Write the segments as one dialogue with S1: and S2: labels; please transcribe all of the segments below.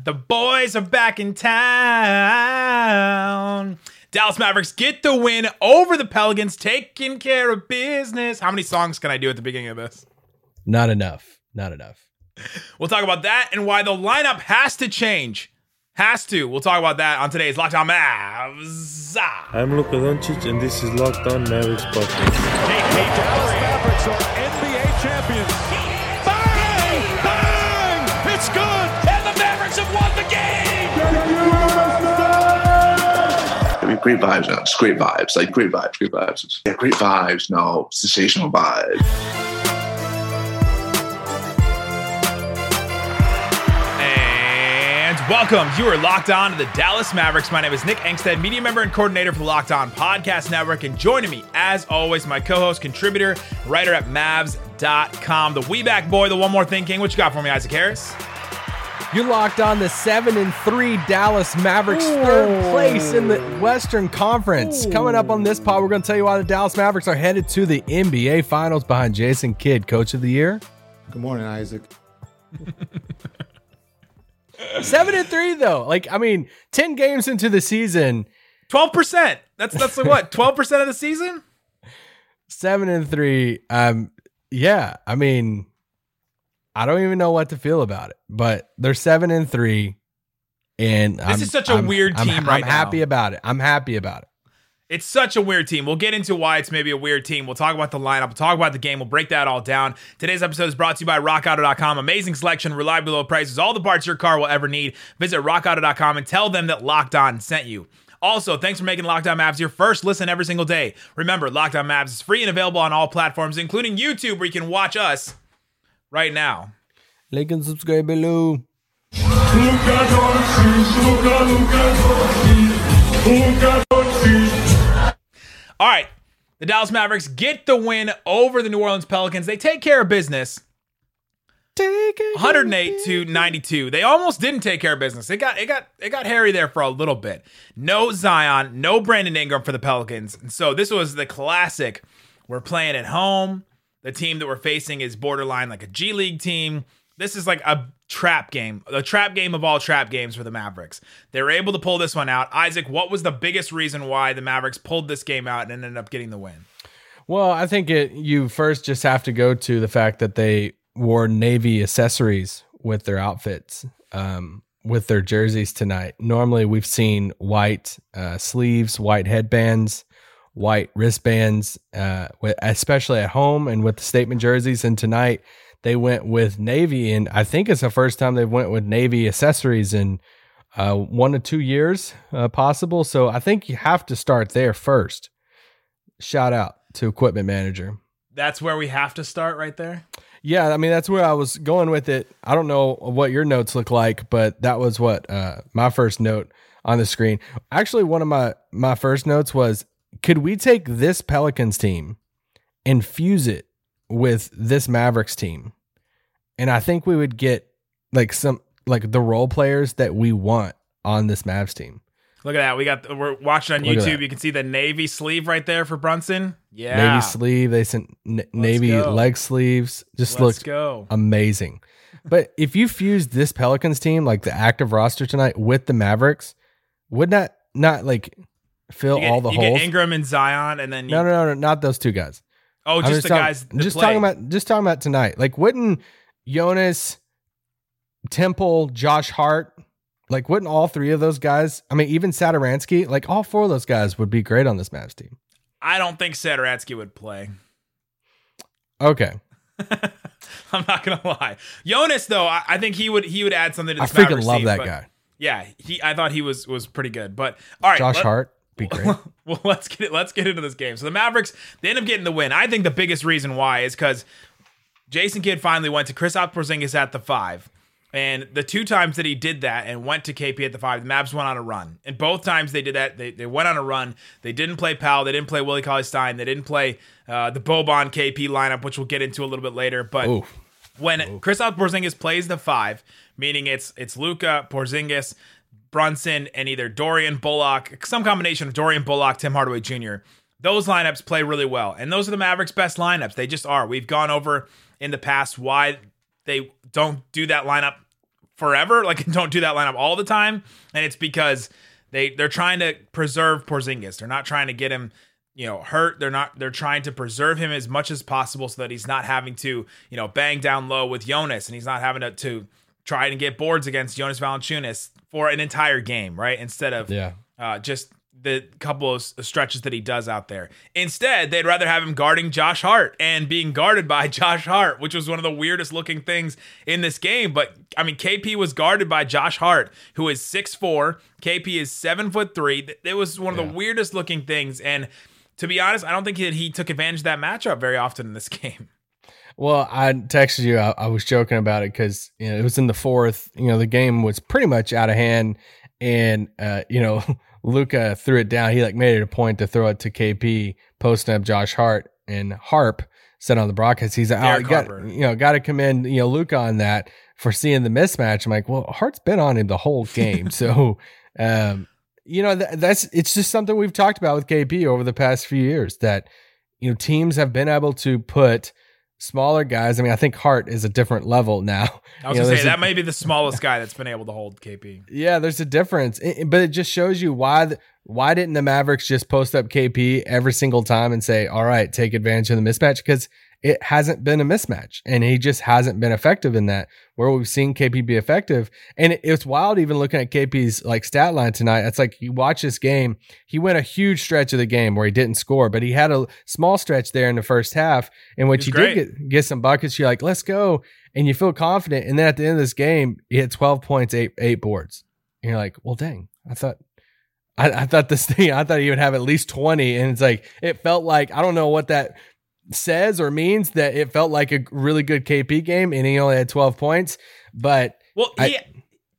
S1: The boys are back in town. Dallas Mavericks get the win over the Pelicans, taking care of business. How many songs can I do at the beginning of this?
S2: Not enough. Not enough.
S1: We'll talk about that and why the lineup has to change. Has to. We'll talk about that on today's Locked On Mavs.
S3: I'm Luka Doncic, and this is Locked On Mavericks podcast.
S4: The Dallas Mavericks are NBA champions.
S5: Great vibes, man. It's great vibes. Like great vibes, great vibes. Yeah, great vibes. No, sensational vibes.
S1: And welcome. You are locked on to the Dallas Mavericks. My name is Nick Angstadt, media member and coordinator for the Locked On Podcast Network. And joining me, as always, my co host, contributor, writer at Mavs.com, the We Back Boy, the One More Thing King. What you got for me, Isaac Harris?
S2: You locked on the seven and three Dallas Mavericks, third place in the Western Conference. Coming up on this pod, we're going to tell you why the Dallas Mavericks are headed to the NBA Finals behind Jason Kidd, Coach of the Year.
S6: Good morning, Isaac.
S2: Seven and three though, like I mean, ten games into the season,
S1: 12%. That's, that's like what, 12% of the season?
S2: seven and three. Um, yeah, I mean, I don't even know what to feel about it, but they're seven and three, and
S1: This is such a weird
S2: I'm-
S1: team
S2: I'm,
S1: right
S2: happy
S1: now.
S2: about it. I'm happy about it.
S1: It's such a weird team. We'll get into why it's maybe a weird team. We'll talk about the lineup. We'll talk about the game. We'll break that all down. Today's episode is brought to you by RockAuto.com. Amazing selection, reliable low prices, all the parts your car will ever need. Visit RockAuto.com and tell them that Locked On sent you. Also, thanks for making Locked On Mavs your first listen every single day. Remember, Locked On Mavs is free and available on all platforms, including YouTube, where you can watch us right now.
S2: Like and subscribe below.
S1: All right. The Dallas Mavericks get the win over the New Orleans Pelicans. They take care of business. 108 to 92. They almost didn't take care of business. It got it got it got hairy there for a little bit. No Zion, no Brandon Ingram for the Pelicans. And so this was the classic. We're playing at home. The team that we're facing is borderline like a G League team. This is like a trap game, the trap game of all trap games for the Mavericks. They were able to pull this one out. Isaac, what was the biggest reason why the Mavericks pulled this game out and ended up getting the win?
S2: Well, I think it. You first just have to go to the fact that they wore navy accessories with their outfits, um, with their jerseys tonight. Normally, we've seen white uh, sleeves, white headbands, white wristbands, uh, especially at home and with the statement jerseys. And tonight, they went with navy, and I think it's the first time they've went with navy accessories in uh, one to two years, uh, possible. So I think you have to start there first. Shout out to equipment manager.
S1: That's where we have to start right there.
S2: Yeah, I mean that's where I was going with it. I don't know what your notes look like, but that was what uh, my first note on the screen. Actually, one of my my first notes was, could we take this Pelicans team and fuse it with this Mavericks team, and I think we would get like some like the role players that we want on this Mavs team.
S1: Look at that. We got we're watching on
S2: Look
S1: YouTube. You can see the navy sleeve right there for Brunson. Yeah.
S2: Navy sleeve, they sent n- navy
S1: go.
S2: leg sleeves. Just
S1: Let's
S2: looked
S1: go.
S2: amazing. But if you fuse this Pelicans team, like the active roster tonight, with the Mavericks, would that not like fill
S1: get,
S2: all the
S1: you
S2: holes?
S1: get Ingram and Zion, and then you,
S2: no, no, no, no, not those two guys.
S1: oh,
S2: I'm
S1: just the
S2: talking-
S1: guys.
S2: just
S1: play.
S2: talking about, just talking about tonight. Like, wouldn't Jonas, Temple, Josh Hart, like, wouldn't all three of those guys? I mean, even Satoransky, like, all four of those guys would be great on this Mavs team.
S1: I don't think Sadaratsky would play.
S2: Okay,
S1: I'm not gonna lie. Jonas, though, I, I think he would he would add something to
S2: I
S1: this
S2: freaking
S1: Mavericks
S2: love
S1: team,
S2: that guy,
S1: Yeah, he. I thought he was was pretty good. But all right,
S2: Josh
S1: let-
S2: Hart, be great.
S1: well, let's get it. Let's get into this game. So the Mavericks they end up getting the win. I think the biggest reason why is because Jason Kidd finally went to Chris Porzingis at the five, and the two times that he did that and went to KP at the five, the Mavs went on a run. And both times they did that, they, they went on a run. They didn't play Powell. They didn't play Willie Cauley Stein. They didn't play uh, the Boban KP lineup, which we'll get into a little bit later. But
S2: Ooh.
S1: when Chris Porzingis plays the five, meaning it's it's Luka Porzingis, Brunson, and either Dorian Bullock, some combination of Dorian Bullock, Tim Hardaway Jr. Those lineups play really well, and those are the Mavericks' best lineups. They just are. We've gone over in the past why they don't do that lineup forever, like don't do that lineup all the time, and it's because they they're trying to preserve Porzingis. They're not trying to get him you know hurt they're not they're trying to preserve him as much as possible so that he's not having to you know bang down low with Jonas and he's not having to, to try and get boards against Jonas Valanciunas for an entire game right instead of
S2: Yeah.
S1: uh, just the couple of stretches that he does out there. Instead, they'd rather have him guarding Josh Hart and being guarded by Josh Hart, which was one of the weirdest looking things in this game. But I mean, KP was guarded by Josh Hart, who is 6'4. KP is seven foot three. It was one of the weirdest looking things. And to be honest, I don't think that he took advantage of that matchup very often in this game.
S2: Well, I texted you. I, I was joking about it because you know it was in the fourth. You know the game was pretty much out of hand, and uh, you know Luka threw it down. He like made it a point to throw it to KP, posting up Josh Hart and Harp said on the broadcast. He's like, oh,
S1: Derek
S2: got
S1: Harper.
S2: you know got to commend you know Luka on that for seeing the mismatch. I'm like, well, Hart's been on him the whole game, so. um you know th- that's it's just something we've talked about with KP over the past few years that you know teams have been able to put smaller guys. I mean, I think Hart is a different level now.
S1: I was
S2: You know,
S1: gonna say
S2: there's a-
S1: that may be the smallest guy that's been able to hold KP.
S2: Yeah, there's a difference, I- I- but it just shows you why. The, why didn't the Mavericks just post up KP every single time and say, "All right, take advantage of the mismatch"? Because it hasn't been a mismatch, and he just hasn't been effective in that. Where we've seen KP be effective, and it, it's wild even looking at KP's like stat line tonight. It's like you watch this game, he went a huge stretch of the game where he didn't score, but he had a small stretch there in the first half in which
S1: He was
S2: did get get some buckets. You're like, let's go, and you feel confident. And then at the end of this game, he had 12 points, eight eight boards. And you're like, well, dang, I thought. I, I thought this thing, I thought he would have at least 20. And it's like, it felt like, I don't know what that says or means that it felt like a really good KP game and he only had 12 points. But
S1: Well,
S2: I-
S1: he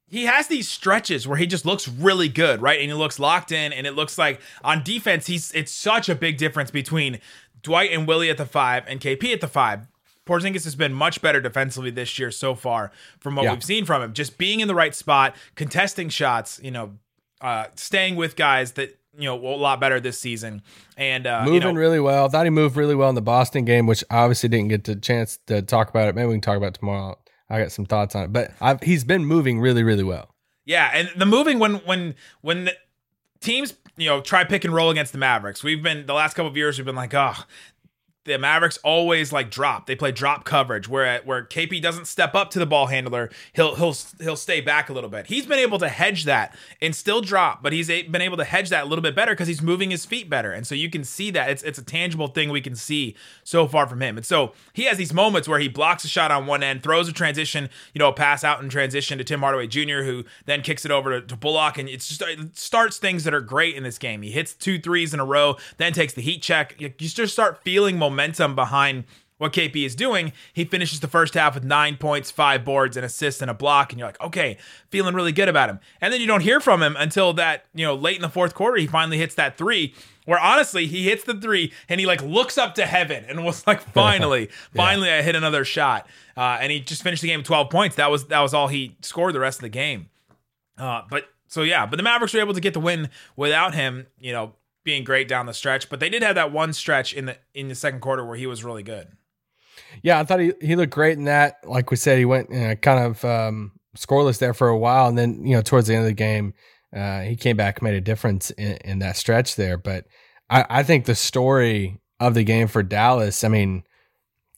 S1: he has these stretches where he just looks really good, right? And he looks locked in, and it looks like on defense, he's it's such a big difference between Dwight and Willie at the five and KP at the five. Porzingis has been much better defensively this year so far from what
S2: Yeah.
S1: we've seen from him. Just being in the right spot, contesting shots, you know, uh, staying with guys that you know a lot better this season, and uh,
S2: moving
S1: you know,
S2: really well. I Thought he moved really well in the Boston game, which I obviously didn't get the chance to talk about it. Maybe we can talk about it tomorrow. I got some thoughts on it, but I've, he's been moving really, really well.
S1: Yeah, and the moving when when when the teams you know try pick and roll against the Mavericks, we've been the last couple of years we've been like, oh, the Mavericks always like drop. They play drop coverage where where KP doesn't step up to the ball handler. He'll he'll he'll stay back a little bit. He's been able to hedge that and still drop, but he's been able to hedge that a little bit better because he's moving his feet better. And so you can see that it's it's a tangible thing we can see so far from him. And so he has these moments where he blocks a shot on one end, throws a transition, you know, a pass out in transition to Tim Hardaway Jr., who then kicks it over to, to Bullock, and it's just it starts things that are great in this game. He hits two threes in a row, then takes the heat check. You just start feeling momentum behind what KP is doing. He finishes the first half with nine points, five boards, an assist, and a block, and you're like, okay, feeling really good about him. And then you don't hear from him until that, you know, late in the fourth quarter, he finally hits that three. Where honestly, he hits the three and he like looks up to heaven and was like, "Finally, finally, I hit another shot." Uh, and he just finished the game with 12 points. That was that was all he scored the rest of the game. Uh, but so yeah, but the Mavericks were able to get the win without him, you know, being great down the stretch. But they did have that one stretch in the in the second quarter where he was really good.
S2: Yeah, I thought he, he looked great in that. Like we said, he went you know, kind of um, scoreless there for a while, and then you know towards the end of the game, uh, he came back, made a difference in, in that stretch there. But I, I think the story of the game for Dallas, I mean,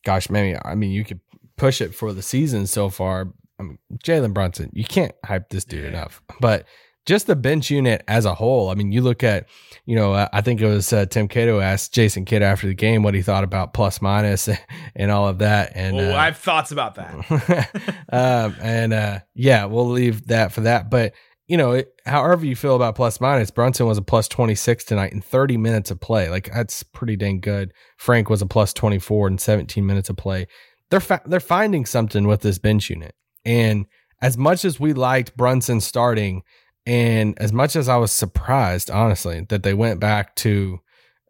S2: gosh, maybe I mean you could push it for the season so far. I mean, Jalen Brunson, you can't hype this dude
S1: Yeah.
S2: enough, but. Just the bench unit as a whole. I mean, you look at, you know, I think it was uh, Tim Cato asked Jason Kidd after the game what he thought about plus minus and all of that. And
S1: well,
S2: uh,
S1: I have thoughts about that.
S2: um, and uh, yeah, we'll leave that for that. But you know, it, however you feel about plus minus, Brunson was a plus twenty six tonight in thirty minutes of play. Like that's pretty dang good. Frank was a plus twenty four in seventeen minutes of play. They're fa- they're finding something with this bench unit, and as much as we liked Brunson starting, and as much as I was surprised, honestly, that they went back to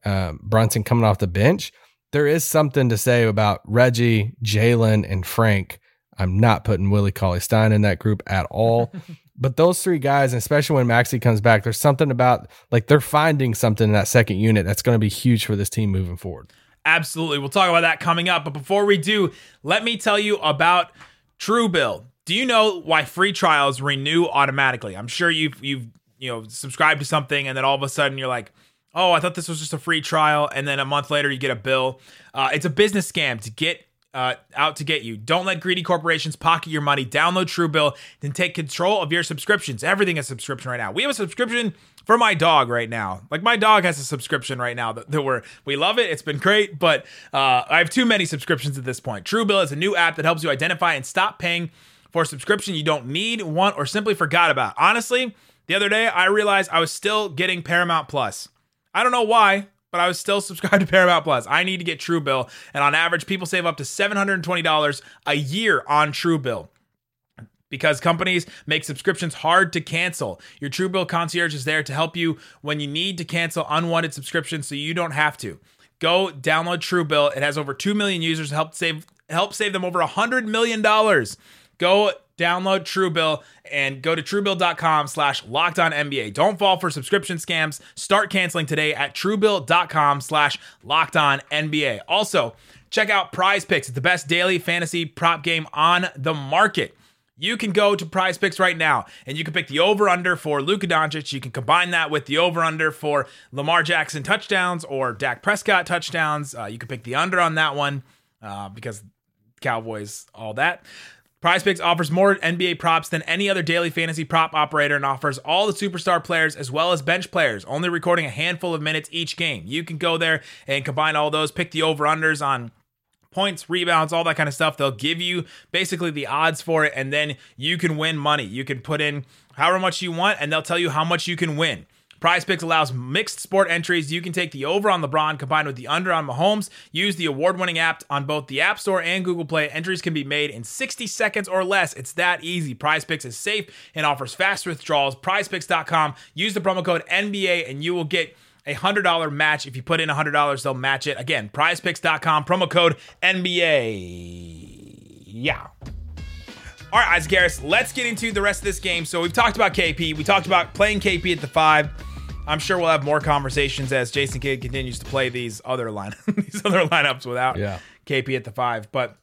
S2: um, Brunson coming off the bench, there is something to say about Reggie, Jalen, and Frank. I'm not putting Willie Cauley Stein in that group at all. but those three guys, especially when Maxi comes back, there's something about like they're finding something in that second unit that's going to be huge for this team moving forward.
S1: Absolutely. We'll talk about that coming up. But before we do, let me tell you about Truebill. Do you know why free trials renew automatically? I'm sure you've you've you know subscribed to something and then all of a sudden you're like, oh, I thought this was just a free trial, and then a month later you get a bill. Uh, it's a business scam to get uh, out to get you. Don't let greedy corporations pocket your money. Download Truebill, then take control of your subscriptions. Everything is subscription right now. We have a subscription for my dog right now. Like my dog has a subscription right now that, that we're we love it. It's been great, but uh, I have too many subscriptions at this point. Truebill is a new app that helps you identify and stop paying for a subscription you don't need, want, or simply forgot about. Honestly, the other day I realized I was still getting Paramount Plus. I don't know why, but I was still subscribed to Paramount Plus. I need to get Truebill, and on average, people save up to $720 a year on Truebill because companies make subscriptions hard to cancel. Your Truebill concierge is there to help you when you need to cancel unwanted subscriptions so you don't have to. Go download Truebill. It has over 2 million users help save help save them over 100 million dollars. Go download Truebill and go to truebill.com slash locked on NBA. Don't fall for subscription scams. Start canceling today at truebill.com slash locked on NBA. Also, check out Prize Picks. The best daily fantasy prop game on the market. You can go to Prize Picks right now and you can pick the over under for Luka Doncic. You can combine that with the over under for Lamar Jackson touchdowns or Dak Prescott touchdowns. Uh, you can pick the under on that one uh, because Cowboys, all that. Prize Picks offers more NBA props than any other daily fantasy prop operator and offers all the superstar players as well as bench players, only recording a handful of minutes each game. You can go there and combine all those, pick the over unders on points, rebounds, all that kind of stuff. They'll give you basically the odds for it, and then you can win money. You can put in however much you want, and they'll tell you how much you can win. Prize Picks allows mixed sport entries. You can take the over on LeBron combined with the under on Mahomes. Use the award winning app on both the App Store and Google Play. Entries can be made in 60 seconds or less. It's that easy. Prize Picks is safe and offers fast withdrawals. PrizePicks.com. Use the promo code NBA and you will get a $100 match. If you put in $100, they'll match it. Again, prizepicks.com, promo code NBA. Yeah. All right, Isaac Harris, let's get into the rest of this game. So we've talked about KP. We talked about playing KP at the five. I'm sure we'll have more conversations as Jason Kidd continues to play these other line these other lineups without
S2: Yeah.
S1: KP at the five. But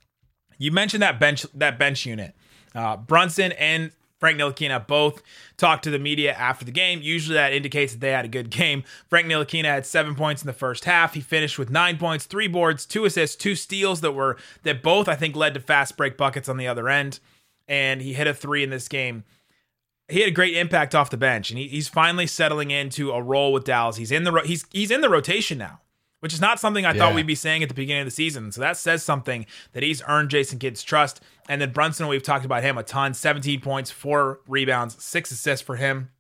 S1: you mentioned that bench that bench unit. Uh, Brunson and Frank Ntilikina both talked to the media after the game. Usually that indicates that they had a good game. Frank Ntilikina had seven points in the first half. He finished with nine points, three boards, two assists, two steals that were that both I think led to fast break buckets on the other end. And he hit a three in this game he had a great impact off the bench, and he, he's finally settling into a role with Dallas. He's in the ro- he's he's in the rotation now, which is not something I thought we'd be saying at the beginning of the season. So that says something that he's earned Jason Kidd's trust. And then Brunson, we've talked about him a ton: 17 points, four rebounds, six assists for him,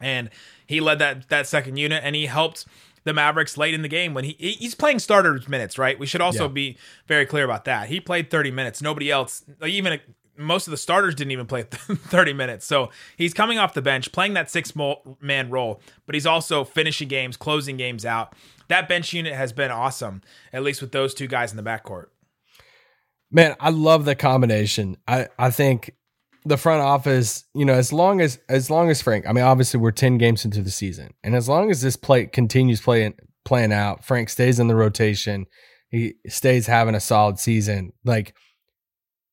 S1: and he led that that second unit, and he helped the Mavericks late in the game when he he- he's playing starters minutes. Right, we should also
S2: Yeah.
S1: be very clear about that. He played 30 minutes. Nobody else, even most of the starters didn't even play 30 minutes. So he's coming off the bench, playing that six man role, but he's also finishing games, closing games out. That bench unit has been awesome, at least with those two guys in the backcourt.
S2: Man, I love the combination. I I think the front office, you know, as long as as long as Frank, I mean, obviously we're ten games into the season, and as long as this play continues playing playing out, Frank stays in the rotation, he stays having a solid season. Like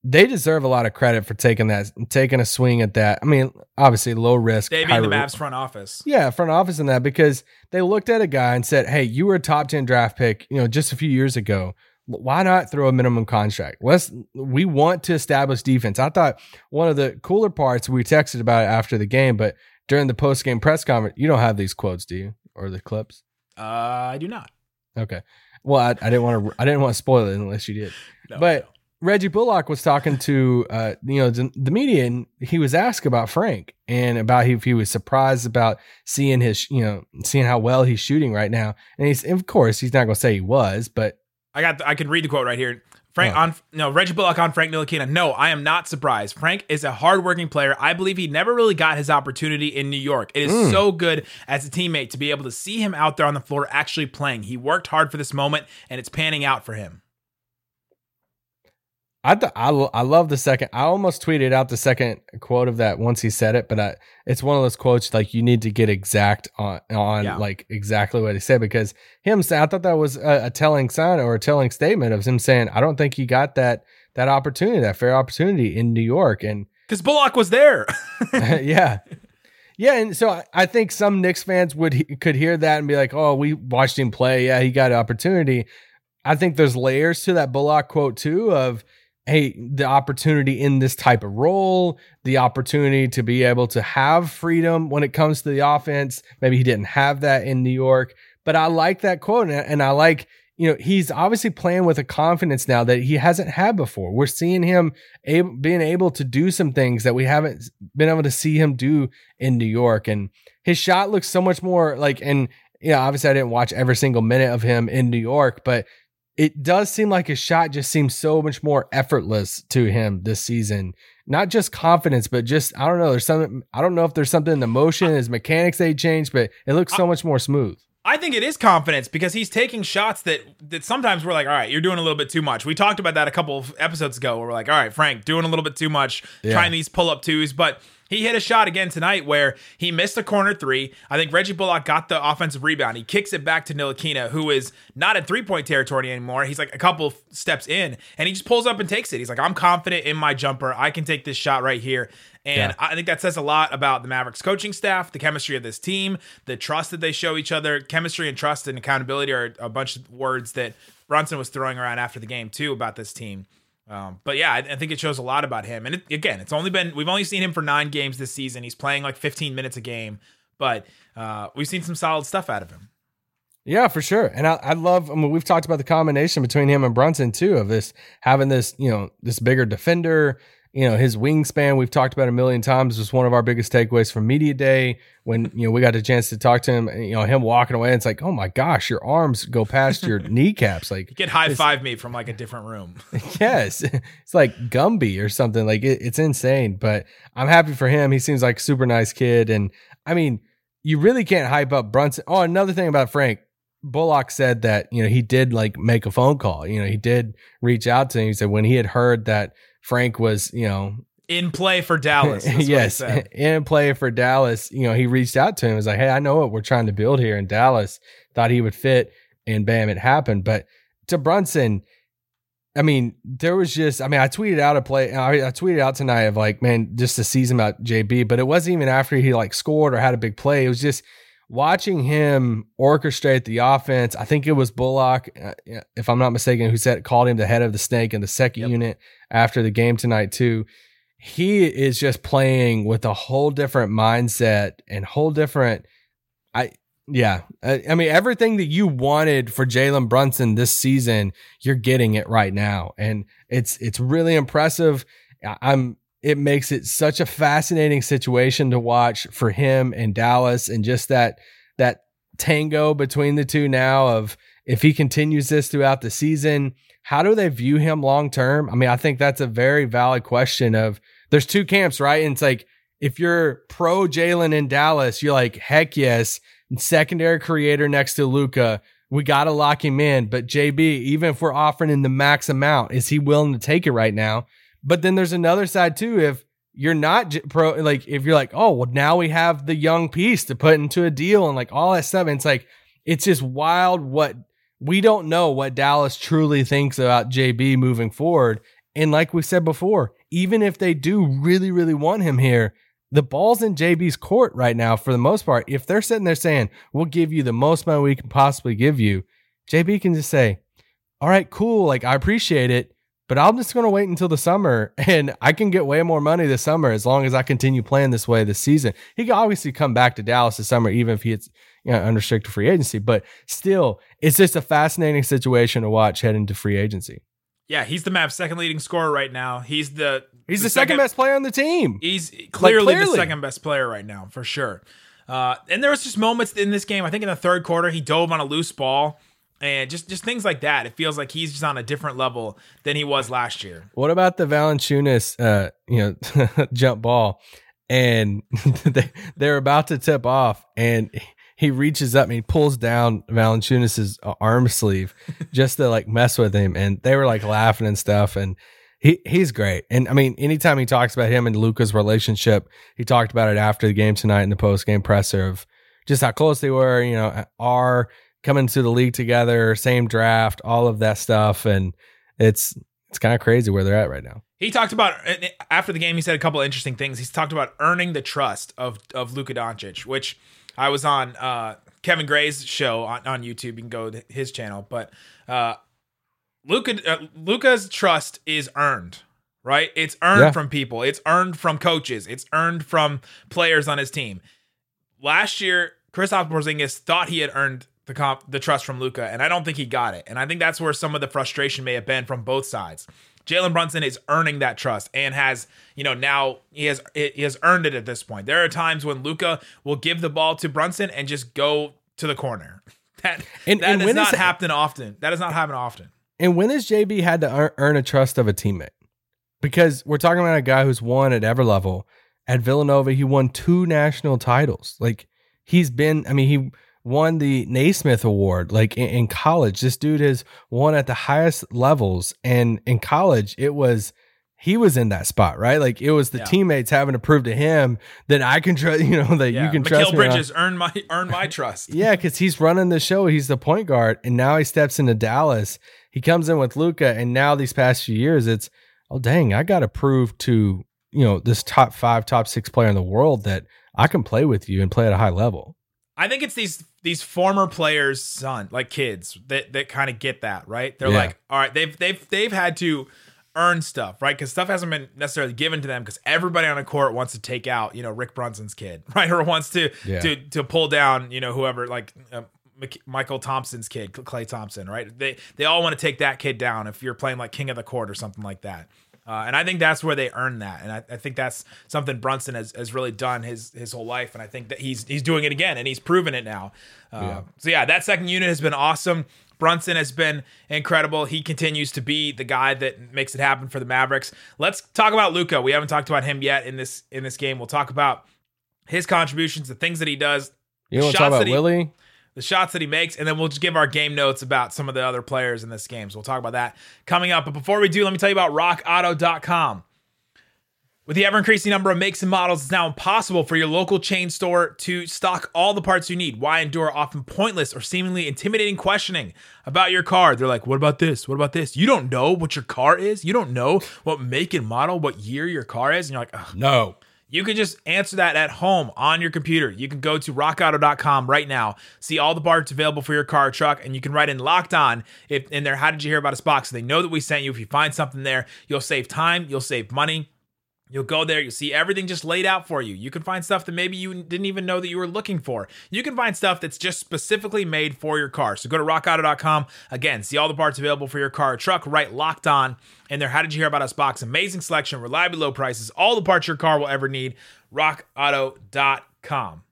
S2: they deserve a lot of credit for taking that, taking a swing at that. I mean, obviously low risk,
S1: They being the Mavs front office.
S2: yeah, front office in that because they looked at a guy and said, "Hey, you were a top ten draft pick, you know, just a few years ago. Why not throw a minimum contract? Let's. We want to establish defense." I thought one of the cooler parts we texted about it after the game, but during the post game press conference, you don't have these quotes, do you, or the clips?
S1: Uh, I do not.
S2: Okay. Well, I, I didn't want to. I didn't want to spoil it unless you did.
S1: No,
S2: But-
S1: no.
S2: Reggie Bullock was talking to uh, you know the, the media, and he was asked about Frank and about if he was surprised about seeing his you know seeing how well he's shooting right now. And he's of course he's not going to say he was, but
S1: I got. The, I can read the quote right here. Frank
S2: Oh.
S1: on no Reggie Bullock on Frank Ntilikina. No, I am not surprised. Frank is a hardworking player. I believe he never really got his opportunity in New York. It is
S2: Mm.
S1: so good as a teammate to be able to see him out there on the floor actually playing. He worked hard for this moment, and it's panning out for him.
S2: I th- I I love the second. I almost tweeted out the second quote of that once he said it, but I, it's one of those quotes like you need to get exact on on
S1: Yeah.
S2: like exactly what he said because him saying I thought that was a, a telling sign or a telling statement of him saying I don't think he got that that opportunity that fair opportunity in New York and
S1: Because Bullock was there.
S2: yeah. Yeah, and so I, I think some Knicks fans would could hear that and be like, "Oh, we watched him play. Yeah, he got an opportunity." I think there's layers to that Bullock quote too of hey, the opportunity in this type of role, the opportunity to be able to have freedom when it comes to the offense. Maybe he didn't have that in New York, but I like that quote and, I like you know, he's obviously playing with a confidence now that he hasn't had before. We're seeing him able, being able to do some things that we haven't been able to see him do in New York. And his shot looks so much more like, and, you know, obviously I didn't watch every single minute of him in New York, but it does seem like his shot just seems so much more effortless to him this season. Not just confidence, but just, I don't know, there's something, I don't know if there's something in the motion, his mechanics they changed, but it looks so much more smooth.
S1: I think it is confidence because he's taking shots that that sometimes we're like, all right, you're doing a little bit too much. We talked about that a couple of episodes ago where we're like, all right, Frank, doing a little bit too much,
S2: Yeah.
S1: trying these pull up twos, but he hit a shot again tonight where he missed a corner three. I think Reggie Bullock got the offensive rebound. He kicks it back to Ntilikina, who is not in three point territory anymore. He's like a couple steps in, and he just pulls up and takes it. He's like, I'm confident in my jumper. I can take this shot right here. And
S2: Yeah.
S1: I think that says a lot about the Mavericks coaching staff, the chemistry of this team, the trust that they show each other. Chemistry and trust and accountability are a bunch of words that Brunson was throwing around after the game too about this team. Um, but yeah, I, I think it shows a lot about him. And it, again, it's only been we've only seen him for nine games this season. He's playing like 15 minutes a game, but uh, we've seen some solid stuff out of him.
S2: Yeah, for sure. And I, I love, I mean, we've talked about the combination between him and Brunson too, of this having this, you know, this bigger defender, you know, his wingspan, we've talked about a million times, was one of our biggest takeaways from Media Day when, you know, we got a chance to talk to him, and, you know, him walking away. It's like, oh my gosh, your arms go past your kneecaps. Like,
S1: could high five me from like a different room.
S2: yes, it's like Gumby or something. Like, it, it's insane. But I'm happy for him. He seems like a super nice kid. And I mean, you really can't hype up Brunson. Oh, another thing about Frank. Bullock said that you know he did like make a phone call. You know he did reach out to him. He said when he had heard that Frank was you know
S1: In play for Dallas. That's what he
S2: yes in play for Dallas. You know he reached out to him. He was like, hey, I know what we're trying to build here in Dallas. Thought he would fit, and bam, it happened. But to Brunson, I mean, there was just, I mean, I tweeted out a play, I, I tweeted out tonight of like, man, just to season about JB, but it wasn't even after he like scored or had a big play. It was just watching him orchestrate the offense. I think it was Bullock, uh, if I'm not mistaken, who said called him the head of the snake in the second
S1: Yep.
S2: unit after the game tonight too. He is just playing with a whole different mindset and whole different. I yeah, I, I mean everything that you wanted for Jalen Brunson this season, you're getting it right now, and it's it's really impressive. I'm. It makes it such a fascinating situation to watch for him and Dallas, and just that that tango between the two now of if he continues this throughout the season, how do they view him long term? I mean, I think that's a very valid question of there's two camps, right? And it's like if you're pro Jalen in Dallas, you're like, heck yes, secondary creator next to Luka. We got to lock him in. But JB, even if we're offering him the max amount, is he willing to take it right now? But then there's another side too. If you're not pro, like if you're like, oh, well, now we have the young piece to put into a deal and like all that stuff. And it's like, it's just wild what we don't know what Dallas truly thinks about JB moving forward. And like we said before, even if they do really, really want him here, the ball's in JB's court right now for the most part. If they're sitting there saying, we'll give you the most money we can possibly give you, JB can just say, all right, cool. Like, I appreciate it, but I'm just going to wait until the summer and I can get way more money this summer as long as I continue playing this way this season. He can obviously come back to Dallas this summer, even if he's you know, unrestricted free agency, but still, it's just a fascinating situation to watch heading into free agency.
S1: Yeah, he's the Mavs' second leading scorer right now. He's the
S2: He's the, second, best player on the team.
S1: He's clearly, the
S2: clearly.
S1: second best player right now, for sure. Uh, and there was just moments in this game. I think in the third quarter, he dove on a loose ball, and just just things like that. It feels like he's just on a different level than he was last year.
S2: What about the Valanciunas, uh, you know, jump ball, and they they're about to tip off, and he reaches up and he pulls down Valanciunas's arm sleeve just to like mess with him, and they were like laughing and stuff, and he he's great. And I mean, anytime he talks about him and Luka's relationship, he talked about it after the game tonight in the post game presser of just how close they were, you know, are coming to the league together, same draft, all of that stuff, and it's it's kind of crazy where they're at right now.
S1: He talked about after the game. He said a couple of interesting things. He's talked about earning the trust of of Luka Doncic, which I was on uh, Kevin Gray's show on, on YouTube. You can go to his channel, but uh, Luka uh, Luka's trust is earned. Right, it's earned
S2: Yeah.
S1: from people. It's earned from coaches. It's earned from players on his team. Last year, Kristaps Porzingis thought he had earned the comp, the trust from Luka, and I don't think he got it. And I think that's where some of the frustration may have been from both sides. Jalen Brunson is earning that trust and has, you know, now he has he has earned it at this point. There are times when Luka will give the ball to Brunson and just go to the corner. That
S2: And-
S1: that
S2: and
S1: does not happen often. That does not happen often.
S2: And when has JB had to earn a trust of a teammate? Because we're talking about a guy who's won at every level. At Villanova, he won two national titles. Like he's been, I mean, he won the Naismith Award. Like in, in college, this dude has won at the highest levels. And in college, it was he was in that spot, right? Like it was the
S1: Yeah.
S2: teammates having to prove to him that I can trust, you know, that
S1: Yeah,
S2: you can
S1: Mikal
S2: trust me.
S1: Bridges earned my earned my trust.
S2: Yeah, because he's running the show. He's the point guard, and now he steps into Dallas. He comes in with Luka, and now these past few years, it's oh dang, I got to prove to you know this top five, top six player in the world that I can play with you and play at a high level.
S1: I think it's these these former players' son, like kids, that that kind of get that, right? They're
S2: Yeah.
S1: like, all right, they've they've they've had to earn stuff, right? Because stuff hasn't been necessarily given to them because everybody on the court wants to take out, you know, Rick Brunson's kid, right? Or wants to
S2: Yeah.
S1: to to pull down, you know, whoever like uh, Mychal Thompson's kid, Klay Thompson, right? They they all want to take that kid down if you're playing like king of the court or something like that. Uh, and I think that's where they earn that, and I, I think that's something Brunson has, has really done his his whole life, and I think that he's he's doing it again, and he's proven it now. Uh, So yeah, that second unit has been awesome. Brunson has been incredible. He continues to be the guy that makes it happen for the Mavericks. Let's talk about Luka. We haven't talked about him yet in this in this game. We'll talk about his contributions, the things that he does,
S2: You want to talk about
S1: he-
S2: Willie?
S1: The shots that he makes, and then we'll just give our game notes about some of the other players in this game. So we'll talk about that coming up. But before we do, let me tell you about rockauto.com. With the ever increasing number of makes and models, it's now impossible for your local chain store to stock all the parts you need. Why endure often pointless or seemingly intimidating questioning about your car? They're like, what about this? What about this? You don't know what your car is. You don't know what make and model, what year your car is. And you're like.
S2: No.
S1: You can just answer that at home on your computer. You can go to rockauto.com right now, see all the parts available for your car or truck, and you can write in locked on if in there, how did you hear about us box? So they know that we sent you. If you find something there, you'll save time, you'll save money. You'll go there, you'll see everything just laid out for you. You can find stuff that maybe you didn't even know that you were looking for. You can find stuff that's just specifically made for your car. So go to rockauto.com. Again, see all the parts available for your car or truck, right locked on. And there, how did you hear about us box? Amazing selection, reliably low prices, all the parts your car will ever need. rockauto.com.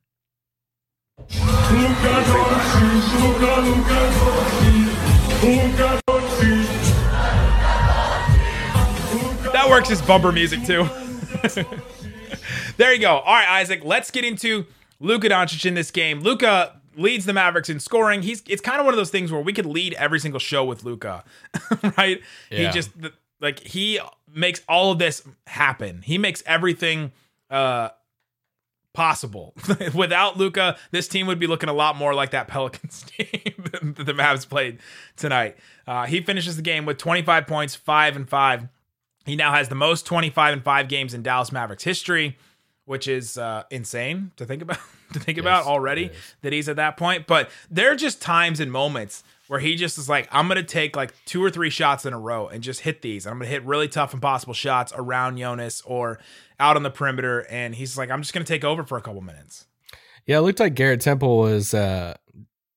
S1: That works as bumper music too. there you go. All right, Isaac. Let's get into Luka Doncic in this game. Luka leads the Mavericks in scoring. He's it's kind of one of those things where we could lead every single show with Luka, right? He just like he makes all of this happen. He makes everything uh possible. Without Luka, this team would be looking a lot more like that Pelicans team that the Mavs played tonight. Uh, he finishes the game with 25 points, five and five. He now has the most 25 and five games in Dallas Mavericks history, which is uh, insane to think about. To think about already that he's at that point, but there are just times and moments where he just is like, I'm gonna take like two or three shots in a row and just hit these. I'm gonna hit really tough, impossible shots around Jonas or out on the perimeter, and he's like, I'm just gonna take over for a couple minutes.
S2: Yeah, it looked like Garrett Temple was uh,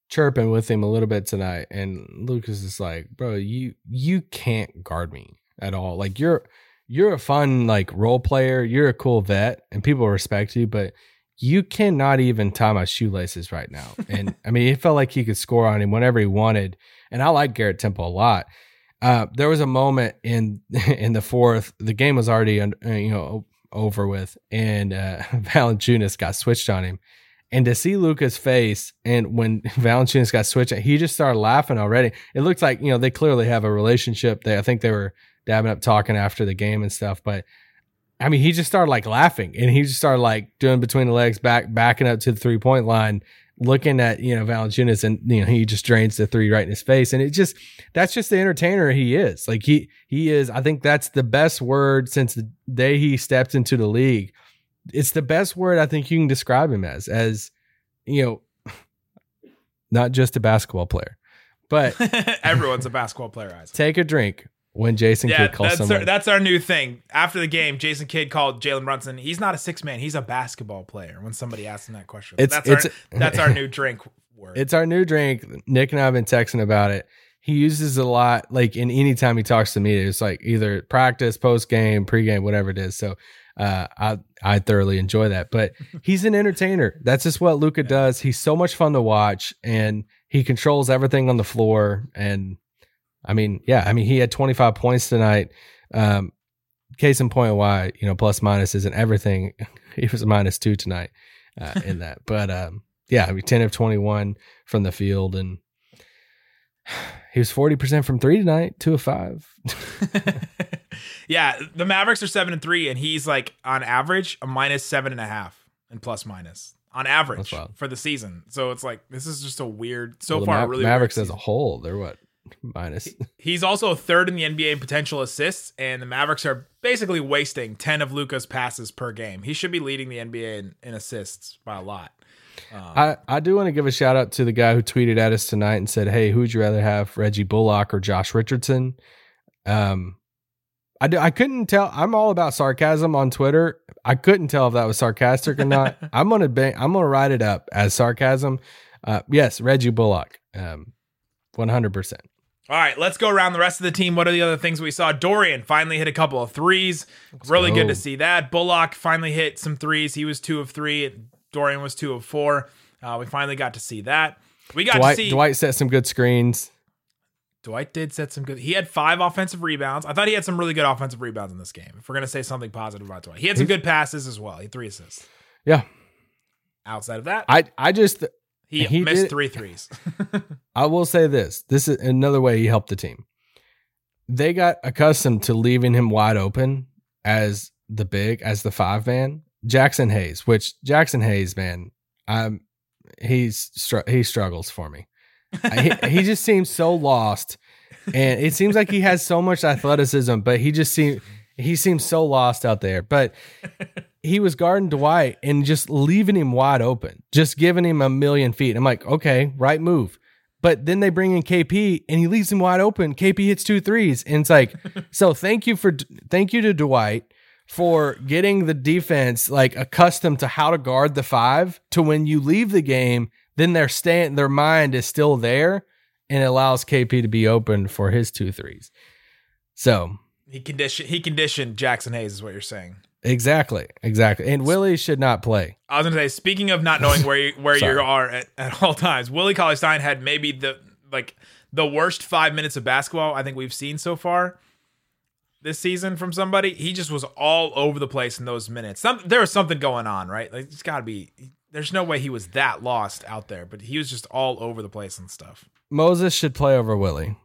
S2: chirping with him a little bit tonight, and Lucas is like, "Bro, you you can't guard me at all. Like you're you're a fun like role player. You're a cool vet, and people respect you, but." You cannot even tie my shoelaces right now. And I mean, it felt like he could score on him whenever he wanted. And I like Garrett Temple a lot. Uh, there was a moment in in the fourth. The game was already uh, you know over with, and uh, Valanciunas got switched on him. And to see Luka's face, and when Valanciunas got switched, he just started laughing already. It looked like you know they clearly have a relationship. They, I think they were dabbing up, talking after the game and stuff. But I mean, he just started like laughing, and he just started like doing between the legs, back backing up to the three point line. looking at you know Valanciunas and you know he just drains the three right in his face, and it just that's just the entertainer he is. Like he he is. I think that's the best word since the day he stepped into the league. It's the best word I think you can describe him as. As you know, not just a basketball player, but
S1: Everyone's a basketball player, Isaac.
S2: take a drink when Jason
S1: Yeah,
S2: Kidd calls
S1: that's
S2: someone.
S1: our, that's our new thing. After the game, Jason Kidd called Jalen Brunson. He's not a six man. He's a basketball player. When somebody asks him that question,
S2: It's-
S1: that's
S2: it's-
S1: our that's our new drink word.
S2: It's our new drink. Nick and I have been texting about it. He uses it a lot, like in any time he talks to me, it's like either practice, post game, pregame, whatever it is. So uh, I I thoroughly enjoy that. But he's an entertainer. That's just what Luka does. He's so much fun to watch, and he controls everything on the floor. And I mean, yeah, I mean, he had 25 points tonight. Um, case in point, why you know plus minus isn't everything. He was a minus two tonight uh, in that, but um, yeah, I mean, 10 of 21 from the field, and he was 40% from three tonight, two of five.
S1: yeah, the Mavericks are seven and three, and he's like on average a minus seven and a half and plus minus on average for the season. So it's like this is just a weird so
S2: Well,
S1: far.
S2: Ma-
S1: really
S2: Mavericks as a whole, they're what minus.
S1: He's also third in the NBA in potential assists, and the Mavericks are basically wasting ten of Luka's passes per game. He should be leading the NBA in, in assists by a lot.
S2: I, I do want to give a shout out to the guy who tweeted at us tonight and said, "Hey, who'd you rather have, Reggie Bullock or Josh Richardson?" Um, I do, I couldn't tell. I'm all about sarcasm on Twitter. I couldn't tell if that was sarcastic or not. I'm gonna bang, I'm gonna write it up as sarcasm. Uh, yes, Reggie Bullock, um, 100. percent
S1: All right, let's go around the rest of the team. What are the other things we saw? Dorian finally hit a couple of 3s really
S2: go.
S1: good to see that. Bullock finally hit some threes. He was two of three. Dorian was two of four. Uh, we finally got to see that. We got
S2: Dwight
S1: to see
S2: Dwight set some good screens.
S1: Dwight did set some good. He had five offensive rebounds. I thought he had some really good offensive rebounds in this game. If we're gonna say something positive about Dwight, he had some good passes as well. He had three assists.
S2: Yeah,
S1: Outside of that,
S2: I I just
S1: he,
S2: he
S1: missed
S2: did-
S1: three threes.
S2: I will say this. This is another way he helped the team. They got accustomed to leaving him wide open as the big, as the five man. Jaxson Hayes, which Jaxson Hayes, man, um, he's str- he struggles for me. he, he just seems so lost, and it seems like he has so much athleticism, but he just seems he seems so lost out there. But he was guarding Dwight and just leaving him wide open, just giving him a million feet. I'm like, okay, right move. But then they bring in KP and he leaves him wide open. KP hits two threes, and it's like, so thank you for thank you to Dwight for getting the defense like accustomed to how to guard the five. To when you leave the game, then their stand their mind is still there and it allows KP to be open for his two threes. So
S1: he conditioned. He conditioned Jaxson Hayes, is what you're saying.
S2: Exactly, exactly. And Willie should not play.
S1: I was gonna say, speaking of not knowing where you, where you are at, at all times, Willie Cauley Stein had maybe the like the worst five minutes of basketball I think we've seen so far this season from somebody. He just was all over the place in those minutes. Some there was something going on, right? Like it's got to be. There's no way he was that lost out there, but he was just all over the place and stuff.
S2: Moses should play over Willie.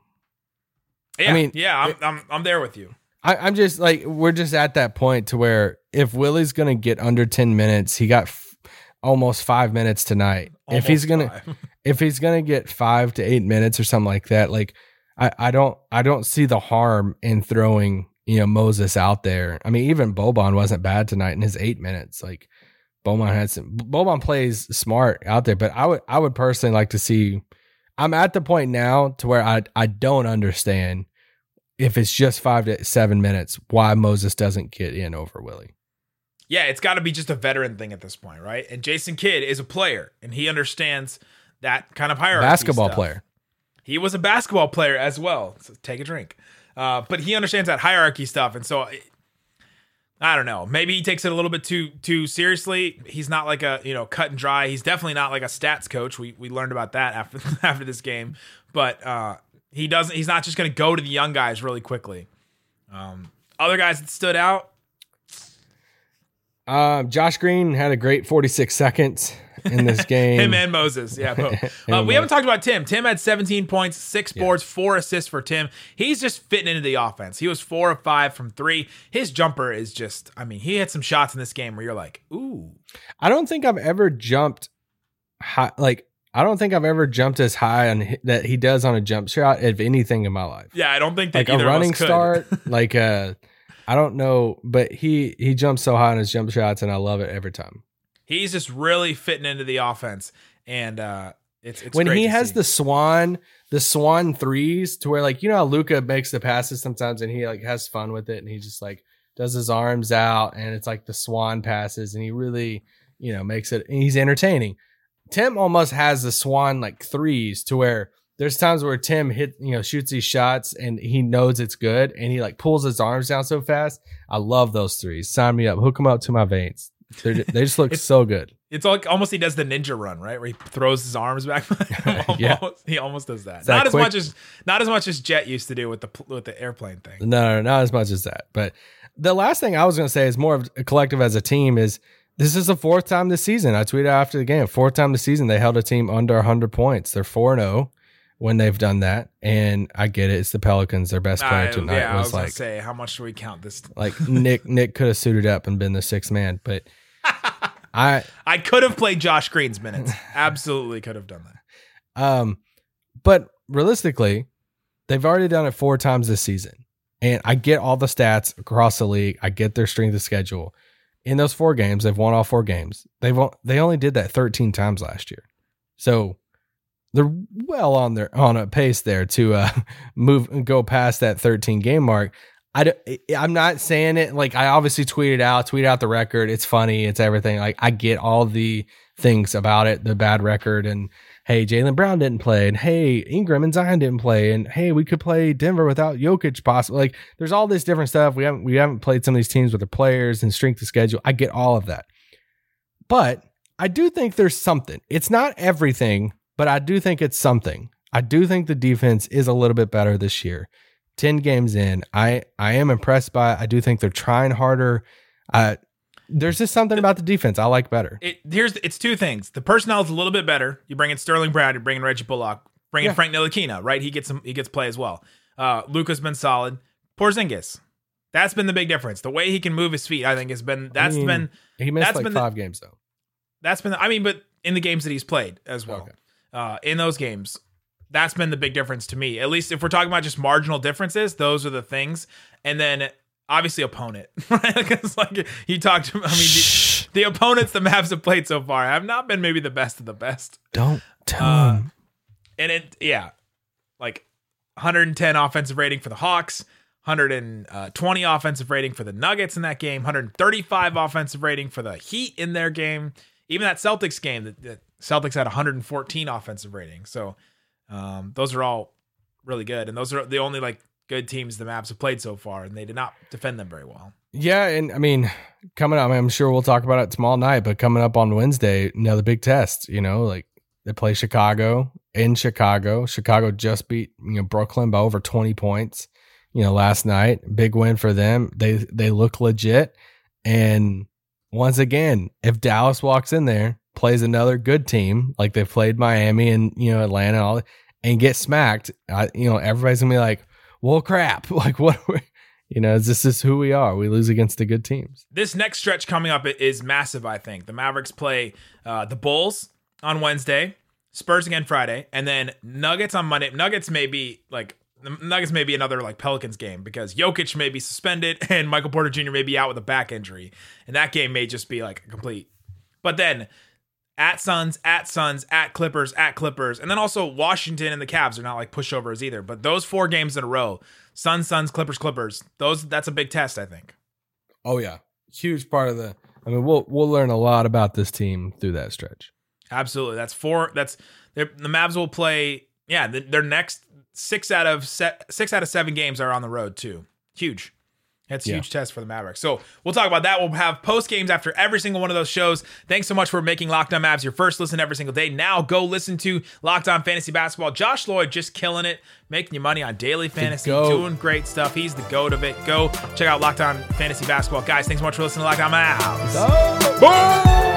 S1: Yeah, I
S2: mean,
S1: yeah, I'm, I'm I'm there with you.
S2: I, I'm just like we're just at that point to where if Willie's gonna get under ten minutes, he got f- almost five minutes tonight. if he's gonna if he's gonna get five to eight minutes or something like that, like I, I don't I don't see the harm in throwing you know Moses out there. I mean, even Boban wasn't bad tonight in his eight minutes. Like Boban had some Boban plays smart out there, but I would I would personally like to see. I'm at the point now to where I I don't understand if it's just five to seven minutes why Moses doesn't get in over Willie.
S1: Yeah, it's got to be just a veteran thing at this point, right? And Jason Kidd is a player, and he understands that kind of hierarchy.
S2: Basketball
S1: stuff.
S2: player.
S1: He was a basketball player as well. So take a drink. Uh, but he understands that hierarchy stuff, and so I- I don't know. Maybe he takes it a little bit too too seriously. He's not like a you know cut and dry. He's definitely not like a stats coach. We we learned about that after after this game. But uh, he doesn't. He's not just going to go to the young guys really quickly. Um, other guys that stood out.
S2: Um, Josh Green had a great 46 seconds in this game.
S1: Him and Moses. Yeah. But, uh, we haven't talked about Tim. Tim had 17 points, six boards, four assists for Tim. He's just fitting into the offense. He was four of five from three. His jumper is just, I mean, he had some shots in this game where you're like, ooh.
S2: I don't think I've ever jumped high, like I don't think I've ever jumped as high on that he does on a jump shot of anything in my life.
S1: Yeah, I don't think that
S2: Like a
S1: either us
S2: running start, like uh I don't know, but he he jumps so high on his jump shots, and I love it every time.
S1: He's just really fitting into the offense, and uh, it's, it's
S2: when he has
S1: see.
S2: the swan, the swan threes, to where like you know how Luka makes the passes sometimes, and he like has fun with it, and he just like does his arms out, and it's like the swan passes, and he really you know makes it. And he's entertaining. Tim almost has the swan like threes to where there's times where Tim hit you know shoots these shots and he knows it's good, and he like pulls his arms down so fast. I love those threes. Sign me up. Hook them up to my veins. They're, they just look so good.
S1: It's like almost he does the ninja run, right? Where he throws his arms back.
S2: Yeah.
S1: He almost does that.
S2: That
S1: not as
S2: quick-
S1: much as not as much as Jet used to do with the with the airplane thing.
S2: No, no, not as much as that. But the last thing I was going to say is more of a collective as a team is this is the fourth time this season. I tweeted after the game, fourth time this season they held a team under 100 points. They're 4 0 when they've done that. And I get it. It's the Pelicans. Their best player
S1: I-
S2: tonight
S1: yeah, I
S2: was,
S1: was gonna
S2: like,
S1: say how much do we count this?
S2: like Nick, Nick could have suited up and been the sixth man. But I,
S1: I could have played Josh Green's minutes. Absolutely could have done that.
S2: Um, but realistically, they've already done it four times this season. And I get all the stats across the league. I get their strength of schedule. In those four games, they've won all four games. They've on- they only did that 13 times last year. So they're well on their on a pace there to uh move and go past that 13 game mark. I don't, I'm not saying it like I obviously tweeted out, tweet out the record. It's funny, it's everything. Like I get all the things about it, the bad record, and hey, Jaylen Brown didn't play, and hey, Ingram and Zion didn't play, and hey, we could play Denver without Jokic possibly. Like there's all this different stuff. We haven't we haven't played some of these teams with the players and strength of schedule. I get all of that. But I do think there's something. It's not everything, but I do think it's something. I do think the defense is a little bit better this year. 10 games in, I I am impressed by it. I do think they're trying harder. There's just something about the defense I like better.
S1: It here's it's two things. The personnel is a little bit better. You bring in Sterling Brown, you bring in Reggie Bullock, bring in
S2: Yeah.
S1: Frank Ntilikina, right? He gets some he gets play as well. Uh Luka's been solid. Porzingis. That's been the big difference. The way he can move his feet, I think, has been that's
S2: mean,
S1: been
S2: He missed
S1: that's
S2: like
S1: been the-
S2: five games though.
S1: that's been I mean, but in the games that he's played as well.
S2: Okay.
S1: Uh in those games, that's been the big difference to me. At least if we're talking about just marginal differences, those are the things. And then obviously opponent, right? Because like he talked. I mean, the, the opponents the Mavs have played so far have not been maybe the best of the best.
S2: Don't tell
S1: Uh,
S2: him.
S1: And it, yeah, like 110 offensive rating for the Hawks, 120 offensive rating for the Nuggets in that game, 135 offensive rating for the Heat in their game. Even that Celtics game, the, the Celtics had 114 offensive rating. So um, those are all really good, and those are the only like good teams the Mavs have played so far, and they did not defend them very well.
S2: Yeah, and I mean, coming up, I'm sure we'll talk about it tomorrow night, but coming up on Wednesday, the big test, you know, like they play Chicago in Chicago. Chicago just beat, you know, Brooklyn by over 20 points, you know, last night. Big win for them. They they look legit. And once again, if Dallas walks in there, plays another good team, like they played Miami and, you know, Atlanta and all and get smacked, I, you know, everybody's gonna be like, well, crap. Like, what are we, you know, this is who we are? We lose against the good teams.
S1: this next stretch coming up is massive. I think the Mavericks play uh, the Bulls on Wednesday, Spurs again Friday, and then Nuggets on Monday. Nuggets may be like the Nuggets may be another like Pelicans game because Jokic may be suspended and Michael Porter Jr. may be out with a back injury, and that game may just be like complete. But then at Suns, at Suns, at Clippers, at Clippers, and then also Washington and the Cavs are not like pushovers either. But those four games in a row, Suns, Suns, Clippers, Clippers, those that's a big test, I think.
S2: Oh yeah, huge part of the. I mean, we'll we'll learn a lot about this team through that stretch.
S1: Absolutely. That's four. That's the Mavs will play. Yeah, the, their next six out of se- six out of seven games are on the road too. Huge. That's a
S2: Yeah.
S1: huge test for the Mavericks. So we'll talk about that. We'll have post games after every single one of those shows. Thanks so much for making Locked On Mavs your first listen every single day. Now go listen to Locked On Fantasy Basketball. Josh Lloyd just killing it, making you money on daily fantasy, doing great stuff. He's the goat of it. Go check out Locked On Fantasy Basketball, guys. Thanks so much for listening to Locked On Mavs.
S2: Oh!
S1: Boom!